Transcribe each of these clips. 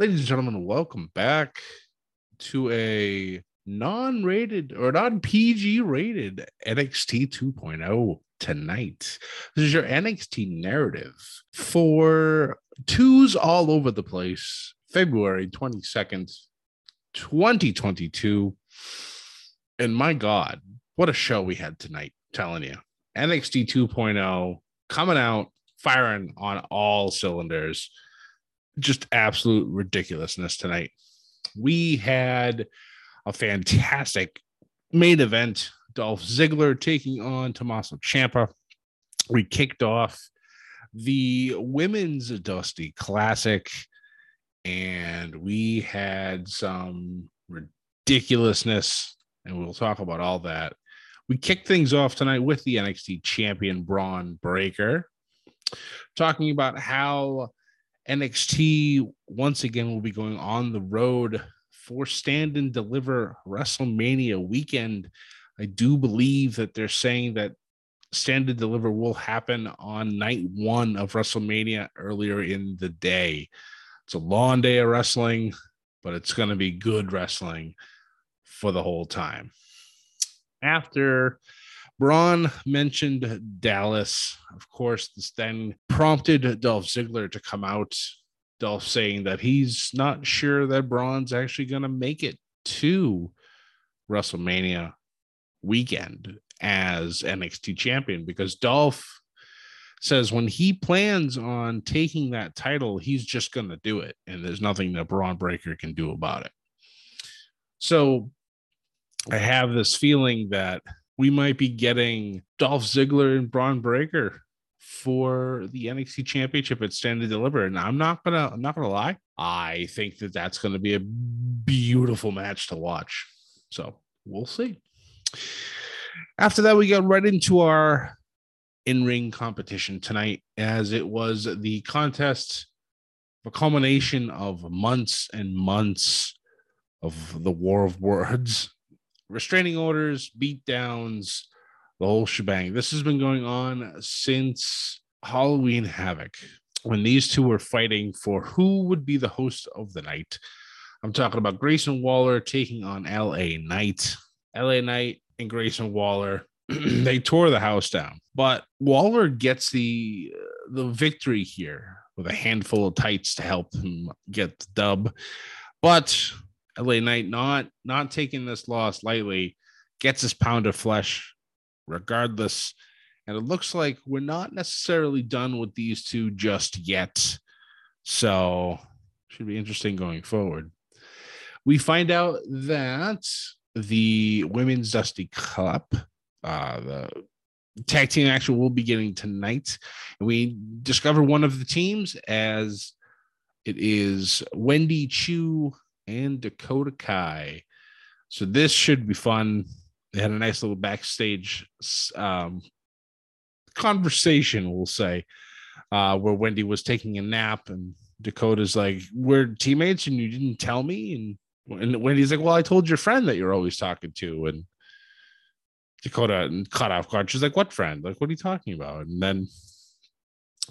Ladies and gentlemen, welcome back to a non rated or non PG rated NXT 2.0 tonight. This is your NXT narrative for twos all over the place, February 22nd, 2022. And my God, what a show we had tonight, telling you. NXT 2.0 coming out, firing on all cylinders just absolute ridiculousness tonight. We had a fantastic main event. Dolph Ziggler taking on Tommaso Ciampa. We kicked off the women's Dusty Classic, and we had some ridiculousness, and we'll talk about all that. We kicked things off tonight with the NXT champion Bron Breakker, talking about how NXT once again will be going on the road for Stand and Deliver WrestleMania weekend. I do believe that they're saying that Stand and Deliver will happen on night one of WrestleMania earlier in the day. It's a long day of wrestling, but it's going to be good wrestling for the whole time. After Bron mentioned Dallas. Of course, this then prompted Dolph Ziggler to come out. Dolph saying that he's not sure that Bron's actually going to make it to WrestleMania weekend as NXT champion because Dolph says when he plans on taking that title, he's just going to do it. And there's nothing that Bron Breakker can do about it. So I have this feeling that we might be getting Dolph Ziggler and Bron Breakker for the NXT Championship at Stand and Deliver. And I'm not gonna, I'm not gonna lie, I think that that's gonna be a beautiful match to watch. So we'll see. After that, we got right into our in-ring competition tonight, as it was the contest, a culmination of months and months of the War of Words restraining orders, beat downs, the whole shebang. This has been going on since Halloween Havoc when these two were fighting for who would be the host of the night. I'm talking about Grayson Waller taking on LA Knight. LA Knight and Grayson Waller, they tore the house down. But Waller gets the uh, the victory here with a handful of tights to help him get the dub. But LA Knight not not taking this loss lightly, gets his pound of flesh regardless. And it looks like we're not necessarily done with these two just yet. So should be interesting going forward. We find out that the women's Dusty Cup, uh, the tag team action will be getting tonight. And we discover one of the teams as it is Wendy Choo and Dakota Kai. So this should be fun. They had a nice little backstage um, conversation, we'll say, uh, where Wendy was taking a nap and Dakota's like, "We're teammates, and you didn't tell me." And and Wendy's like, "Well, I told your friend that you're always talking to." And Dakota caught off guard. She's like, "What friend? Like, what are you talking about?" And then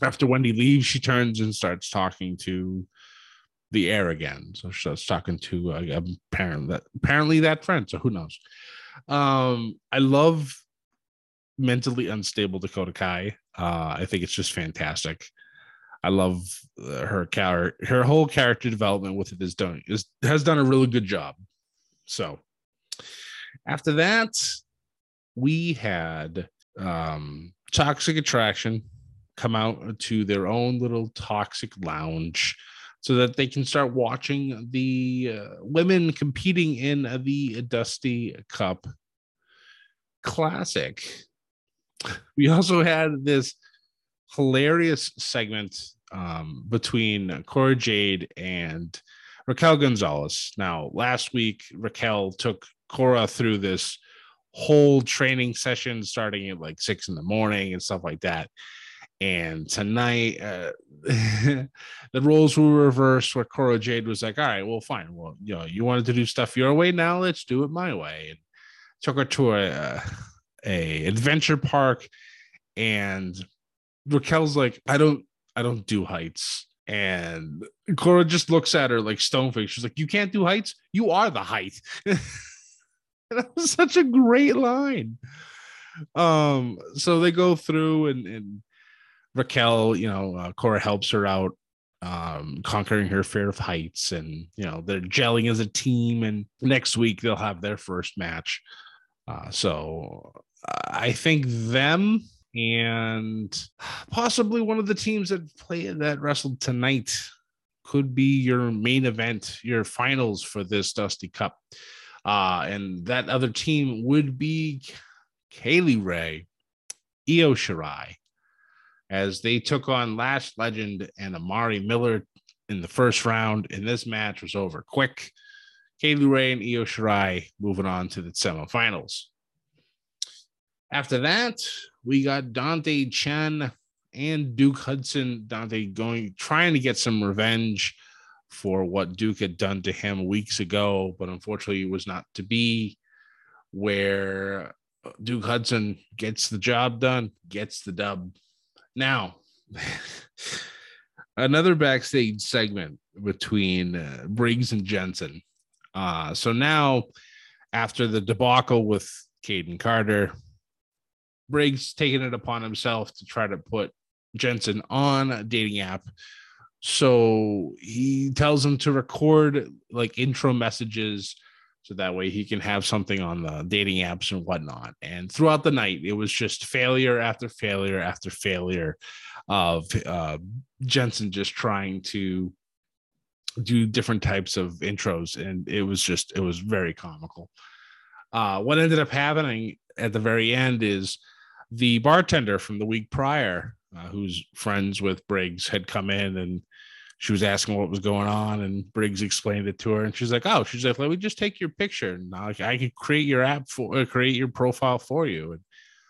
after Wendy leaves, she turns and starts talking to the air again. So she was talking to uh, apparently that apparently that friend. So who knows? Um, I love mentally unstable Dakota Kai. Uh, I think it's just fantastic. I love uh, her character. Her whole character development with it is done is has done a really good job. So after that, we had um, Toxic Attraction come out to their own little toxic lounge so that they can start watching the uh, women competing in the Dusty Cup Classic. We also had this hilarious segment um, between Cora Jade and Raquel Gonzalez. Now, last week, Raquel took Cora through this whole training session starting at like six in the morning and stuff like that. And tonight, uh, the roles were reversed where Cora Jade was like, all right, well, fine. Well, you know, you wanted to do stuff your way. Now let's do it my way. And took her to a, a adventure park. And Raquel's like, I don't, I don't do heights. And Cora just looks at her like stone face. She's like, You can't do heights. You are the height. that was such a great line. Um, so they go through and, and Raquel, you know, uh, Cora helps her out, um, conquering her fear of heights, and you know, they're gelling as a team. And next week they'll have their first match. Uh, so I think them and possibly one of the teams that play that wrestled tonight could be your main event, your finals for this Dusty Cup. Uh, and that other team would be Kay Lee Ray, Io Shirai, as they took on Lash Legend and Amari Miller in the first round. And this match was over quick. Kay Lee Ray and Io Shirai moving on to the semifinals. After that, we got Dante Chen and Duke Hudson. Dante going trying to get some revenge for what Duke had done to him weeks ago, but unfortunately it was not to be. Where Duke Hudson gets the job done, gets the dub. Now, another backstage segment between uh, Briggs and Jensen. Uh, so now, after the debacle with Kayden Carter, Briggs taking it upon himself to try to put Jensen on a dating app. So he tells him to record like intro messages so that way he can have something on the dating apps and whatnot. And throughout the night, it was just failure after failure after failure of uh, Jensen just trying to do different types of intros. And it was just, it was very comical. Uh, what ended up happening at the very end is the bartender from the week prior, uh, who's friends with Briggs, had come in and she was asking what was going on, and Briggs explained it to her, and she's like, "Oh, she's like, let me just take your picture, and I, I can create your app for uh, create your profile for you." And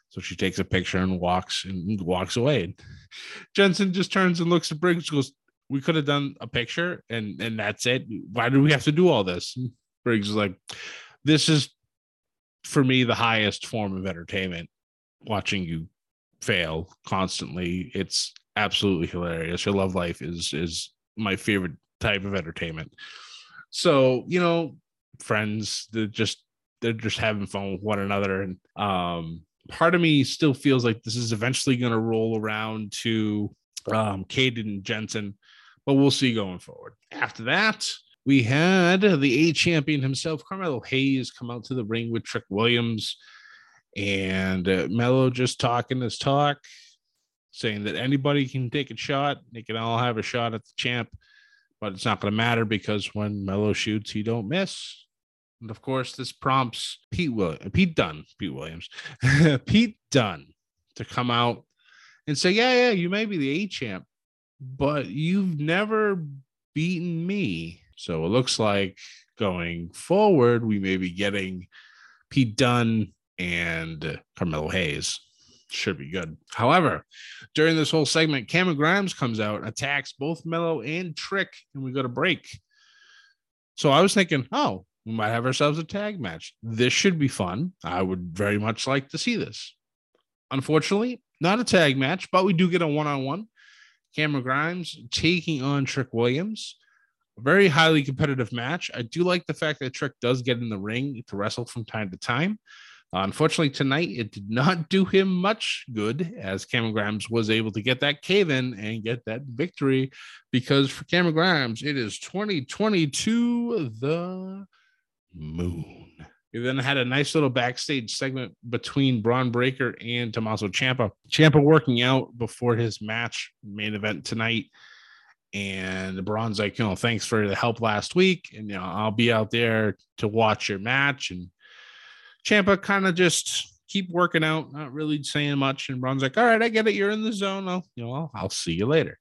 so she takes a picture and walks and walks away. And Jensen just turns and looks at Briggs, goes, "We could have done a picture, and and that's it. Why do we have to do all this?" And Briggs is like, "This is." For me, the highest form of entertainment watching you fail constantly. It's absolutely hilarious. Your love life is is my favorite type of entertainment. So, you know, friends, they're just they're just having fun with one another. And um part of me still feels like this is eventually gonna roll around to um Kayden Jensen, but we'll see going forward. After that, we had the A champion himself, Carmelo Hayes, come out to the ring with Trick Williams and uh, Melo just talking his talk, saying that anybody can take a shot. They can all have a shot at the champ, but it's not going to matter because when Melo shoots, he don't miss. And of course, this prompts Pete Will Pete Dunne, Pete Williams, Pete Dunne to come out and say, "Yeah, yeah, you may be the A champ, but you've never beaten me." So it looks like going forward, we may be getting Pete Dunne and Carmelo Hayes. Should be good. However, during this whole segment, Cameron Grimes comes out, attacks both Melo and Trick, and we go to break. So I was thinking, oh, we might have ourselves a tag match. This should be fun. I would very much like to see this. Unfortunately, not a tag match, but we do get a one on one. Cameron Grimes taking on Trick Williams. A very highly competitive match. I do like the fact that Trick does get in the ring to wrestle from time to time. Unfortunately, tonight it did not do him much good as Cameron Grimes was able to get that cave in and get that victory because for Cameron Grimes, it is 2022 the moon. We then had a nice little backstage segment between Bron Breakker and Tommaso Ciampa. Ciampa working out before his match main event tonight. And Bron's like, you know, thanks for the help last week. And, you know, I'll be out there to watch your match. And Ciampa kind of just keep working out, not really saying much. And Bron's like, all right, I get it. You're in the zone. I'll, you know, I'll, I'll see you later.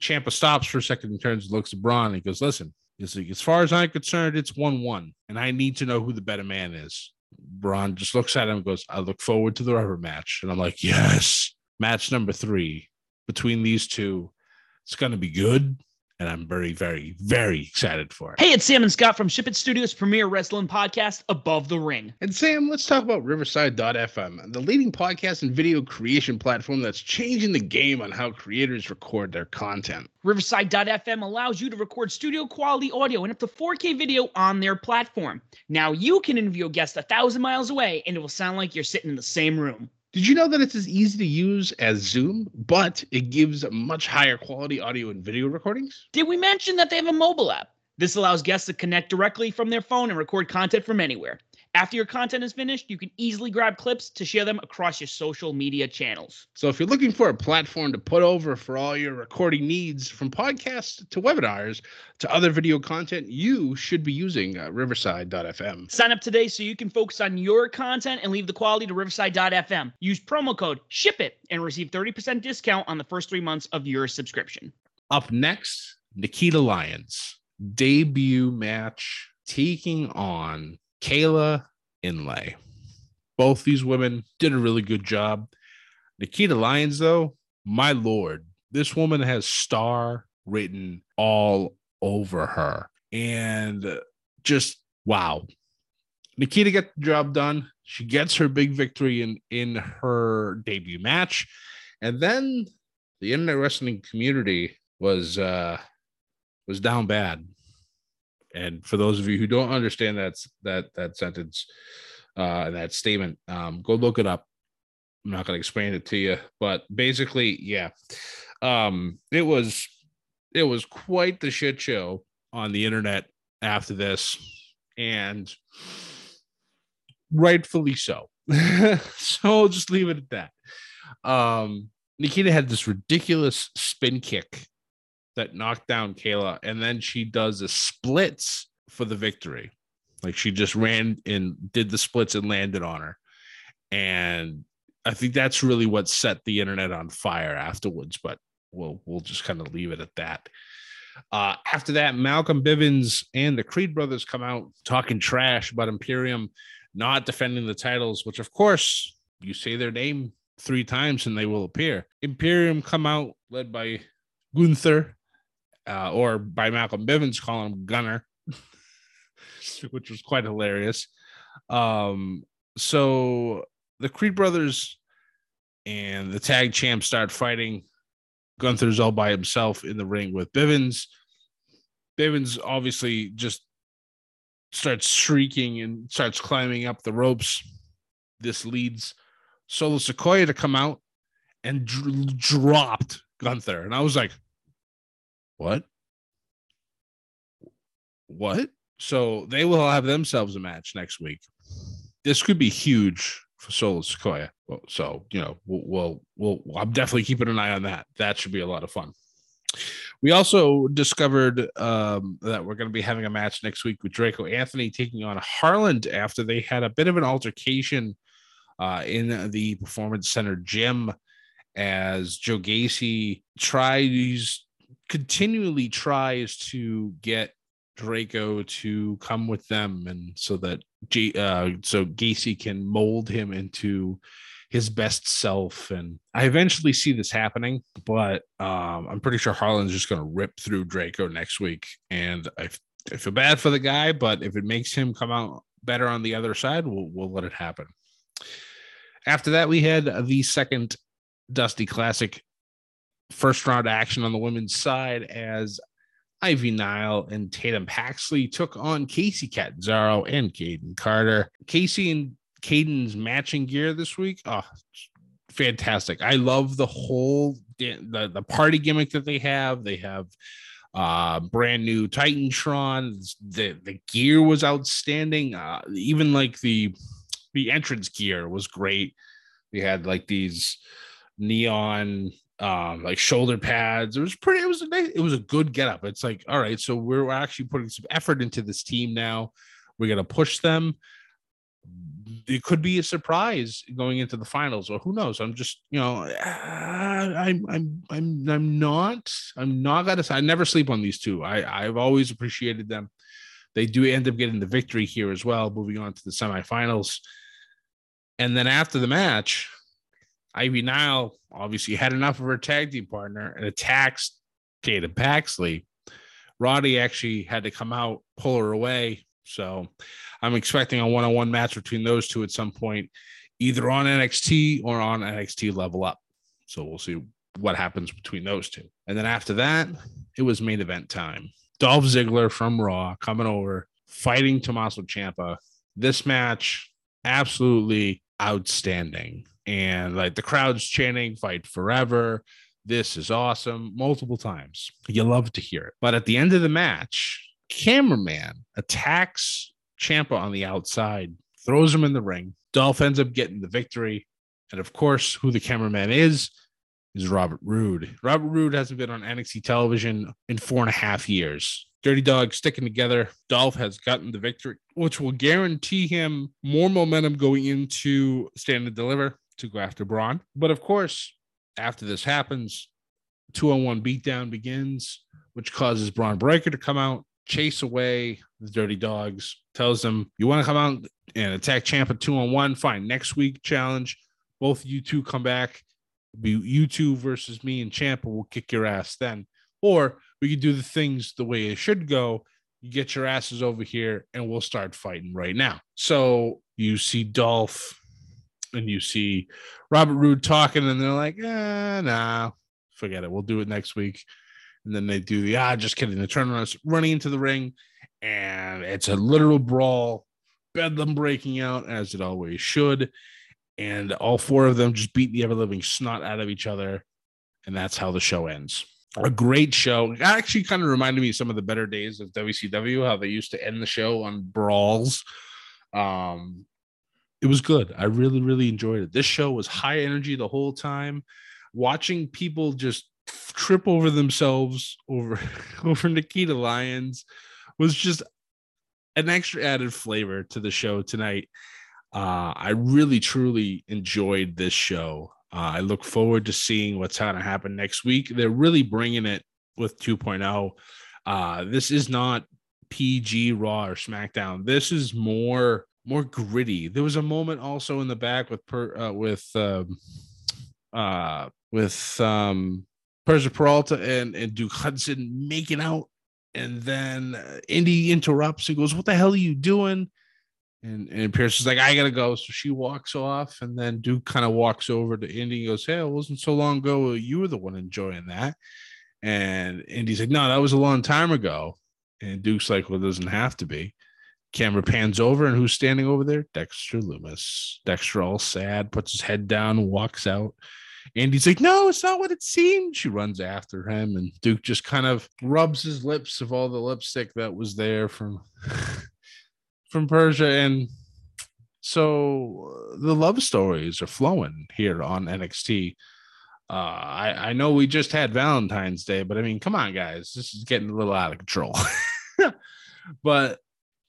Ciampa stops for a second and turns and looks at Bron. And he goes, listen, as far as I'm concerned, it's 1 1, and I need to know who the better man is. Bron just looks at him and goes, I look forward to the rubber match. And I'm like, yes, match number three between these two. It's going to be good. And I'm very, very, very excited for it. Hey, it's Sam and Scott from Ship It Studios' premier wrestling podcast, Above the Ring. And Sam, let's talk about Riverside.fm, the leading podcast and video creation platform that's changing the game on how creators record their content. Riverside.fm allows you to record studio quality audio and up to 4K video on their platform. Now you can interview a guest a thousand miles away and it will sound like you're sitting in the same room. Did you know that it's as easy to use as Zoom, but it gives much higher quality audio and video recordings? Did we mention that they have a mobile app? This allows guests to connect directly from their phone and record content from anywhere. After your content is finished, you can easily grab clips to share them across your social media channels. So if you're looking for a platform to put over for all your recording needs, from podcasts to webinars to other video content, you should be using uh, Riverside.fm. Sign up today so you can focus on your content and leave the quality to Riverside.fm. Use promo code SHIPIT and receive 30% discount on the first three months of your subscription. Up next, Nikita Lyons debut match taking on Kayla Inlay. Both these women did a really good job. Nikita Lyons, though, my lord, this woman has star written all over her. And just wow. Nikita got the job done. She gets her big victory in, in her debut match. And then the internet wrestling community was uh was down bad. And for those of you who don't understand that that that sentence uh, and that statement, um, go look it up. I'm not going to explain it to you, but basically, yeah, um, it was it was quite the shit show on the internet after this, and rightfully so. so I'll just leave it at that. Um, Nikita had this ridiculous spin kick that knocked down Kayla, and then she does the splits for the victory. Like she just ran and did the splits and landed on her. And I think that's really what set the internet on fire afterwards, but we'll we'll just kind of leave it at that. Uh, after that, Malcolm Bivens and the Creed brothers come out talking trash about Imperium not defending the titles, which of course you say their name three times and they will appear. Imperium come out led by Gunther uh, or by Malcolm Bivens calling him Gunner, which was quite hilarious. Um, so the Creed brothers and the tag champ start fighting. Gunther's all by himself in the ring with Bivens. Bivens obviously just starts shrieking and starts climbing up the ropes. This leads Solo Sikoa to come out and dr- dropped Gunther. And I was like, what? What? So they will have themselves a match next week. This could be huge for Solo Sikoa. So you know, we'll, we'll, we'll I'm definitely keeping an eye on that. That should be a lot of fun. We also discovered um, that we're going to be having a match next week with Draco Anthony taking on Harland after they had a bit of an altercation uh, in the Performance Center gym as Joe Gacy tries continually tries to get Draco to come with them, and so that G, uh, so Gacy can mold him into his best self. And I eventually see this happening, but um, I'm pretty sure Harland's just going to rip through Draco next week, and I, I feel bad for the guy, but if it makes him come out better on the other side, we'll we'll let it happen. After that, we had the second Dusty Classic first round action on the women's side as Ivy Nile and Tatum Paxley took on Kacy Catanzaro and Kayden Carter. Kacy and Kayden's matching gear this week. Oh, fantastic. I love the whole the, the party gimmick that they have. They have uh brand new Titantron. The the gear was outstanding. Uh even like the the entrance gear was great. We had like these neon um like shoulder pads. It was pretty it was a nice, it was a good getup. It's like all right so we're actually putting some effort into this team now. We're going to push them. It could be a surprise going into the finals or who knows? I'm just you know i'm i'm i'm i'm not i'm not gonna i never sleep on these two. I i've always appreciated them. They do end up getting the victory here as well moving on to the semifinals. And then after the match Ivy Nile obviously had enough of her tag team partner and attacks Tatum Paxley. Roddy actually had to come out, pull her away. So I'm expecting a one on one match between those two at some point, either on NXT or on NXT level up. So we'll see what happens between those two. And then after that, it was main event time. Dolph Ziggler from Raw coming over, fighting Tommaso Ciampa. This match, absolutely outstanding. And like the crowd's chanting, fight forever. This is awesome multiple times. You love to hear it. But at the end of the match, cameraman attacks Ciampa on the outside, throws him in the ring. Dolph ends up getting the victory. And of course, who the cameraman is, is Robert Roode. Robert Roode hasn't been on NXT television in four and a half years. Dirty Dog sticking together. Dolph has gotten the victory, which will guarantee him more momentum going into Stand and Deliver to go after Bron. But of course, after this happens, two on one beatdown begins, which causes Bron Breakker to come out, chase away the Dirty Dogs, tells them, You want to come out and attack Ciampa two on one? Fine. Next week challenge. Both you two come back be you two versus me and Ciampa will kick your ass then. Or we could do the things the way it should go. You get your asses over here and we'll start fighting right now. So you see Dolph and you see Robert Roode talking, and they're like, eh, nah, forget it. We'll do it next week. And then they do the ah, just kidding. The turnaround running into the ring, and it's a literal brawl, bedlam breaking out as it always should and all four of them just beat the ever living snot out of each other, and that's how the show ends. A great show. It actually kind of reminded me of some of the better days of WCW, how they used to end the show on brawls. Um, it was good. I really, really enjoyed it. This show was high energy the whole time. Watching people just trip over themselves over over Nikita Lyons was just an extra added flavor to the show tonight. Uh, I really truly enjoyed this show. Uh, I look forward to seeing what's going to happen next week. They're really bringing it with 2.0. Uh, this is not PG Raw or SmackDown. This is more more gritty. There was a moment also in the back with per, uh, with um, uh, with um, Persia Pirotta and, and Duke Hudson making out, and then uh, Indi interrupts and goes, "What the hell are you doing?" And and Pearce is like, I gotta go. So she walks off, and then Duke kind of walks over to Indi and goes, Hey, it wasn't so long ago. You were the one enjoying that. And Indi's like, No, that was a long time ago. And Duke's like, Well, it doesn't have to be. Camera pans over, and who's standing over there? Dexter Lumis. Dexter, all sad, puts his head down, walks out. Indi's like, No, it's not what it seemed. She runs after him, and Duke just kind of rubs his lips of all the lipstick that was there from from Persia, and so uh, the love stories are flowing here on NXT. Uh, I I know we just had Valentine's Day, but I mean, come on, guys, this is getting a little out of control. but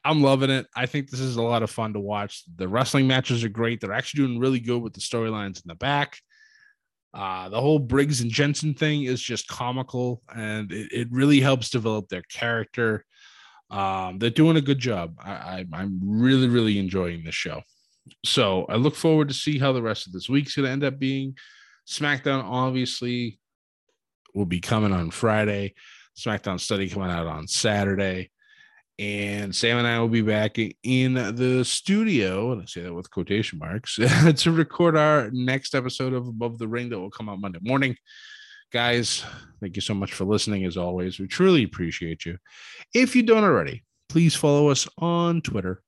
I'm loving it. I think this is a lot of fun to watch. The wrestling matches are great. They're actually doing really good with the storylines in the back. Uh, the whole Briggs and Jensen thing is just comical and it, it really helps develop their character. Um, they're doing a good job. I, I, am really, really enjoying this show. So I look forward to see how the rest of this week's going to end up being. SmackDown obviously will be coming on Friday. SmackDown study coming out on Saturday. And Sam and I will be back in the studio, and I say that with quotation marks, to record our next episode of Above the Ring that will come out Monday morning. Guys, thank you so much for listening. As always, we truly appreciate you. If you don't already, please follow us on Twitter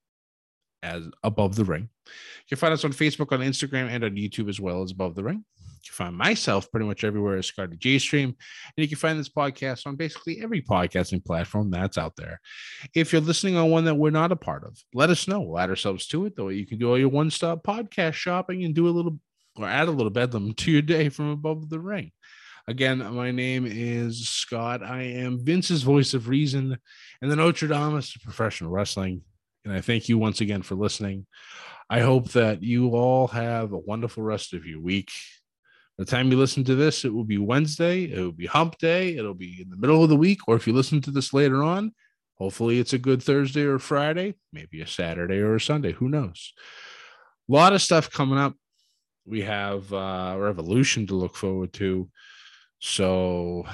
as Above the Ring. You can find us on Facebook, on Instagram, and on YouTube as well as Above the Ring. You can find myself pretty much everywhere as Scotty J Stream. And you can find this podcast on basically every podcasting platform that's out there. If you're listening on one that we're not a part of, let us know. We'll add ourselves to it. Though you can do all your one stop podcast shopping and do a little or add a little bedlam to your day from above the ring. Again, my name is Scott. I am Vince's voice of reason and the Notre Dame of professional wrestling. And I thank you once again for listening. I hope that you all have a wonderful rest of your week. The time you listen to this, it will be Wednesday, it will be hump day, it'll be in the middle of the week, or if you listen to this later on, hopefully it's a good Thursday or Friday, maybe a Saturday or a Sunday, who knows. A lot of stuff coming up. We have uh, Revolution to look forward to. So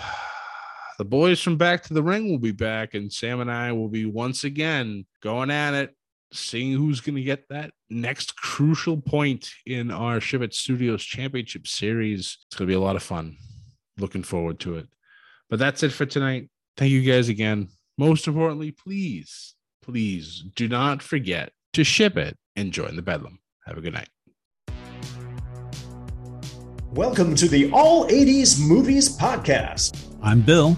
the boys from Back to the Ring will be back, and Sam and I will be once again going at it, seeing who's going to get that next crucial point in our Ship It Studios Championship Series. It's going to be a lot of fun. Looking forward to it. But that's it for tonight. Thank you guys again. Most importantly, please, please do not forget to ship it and join the Bedlam. Have a good night. Welcome to the All 80s Movies Podcast. I'm Bill.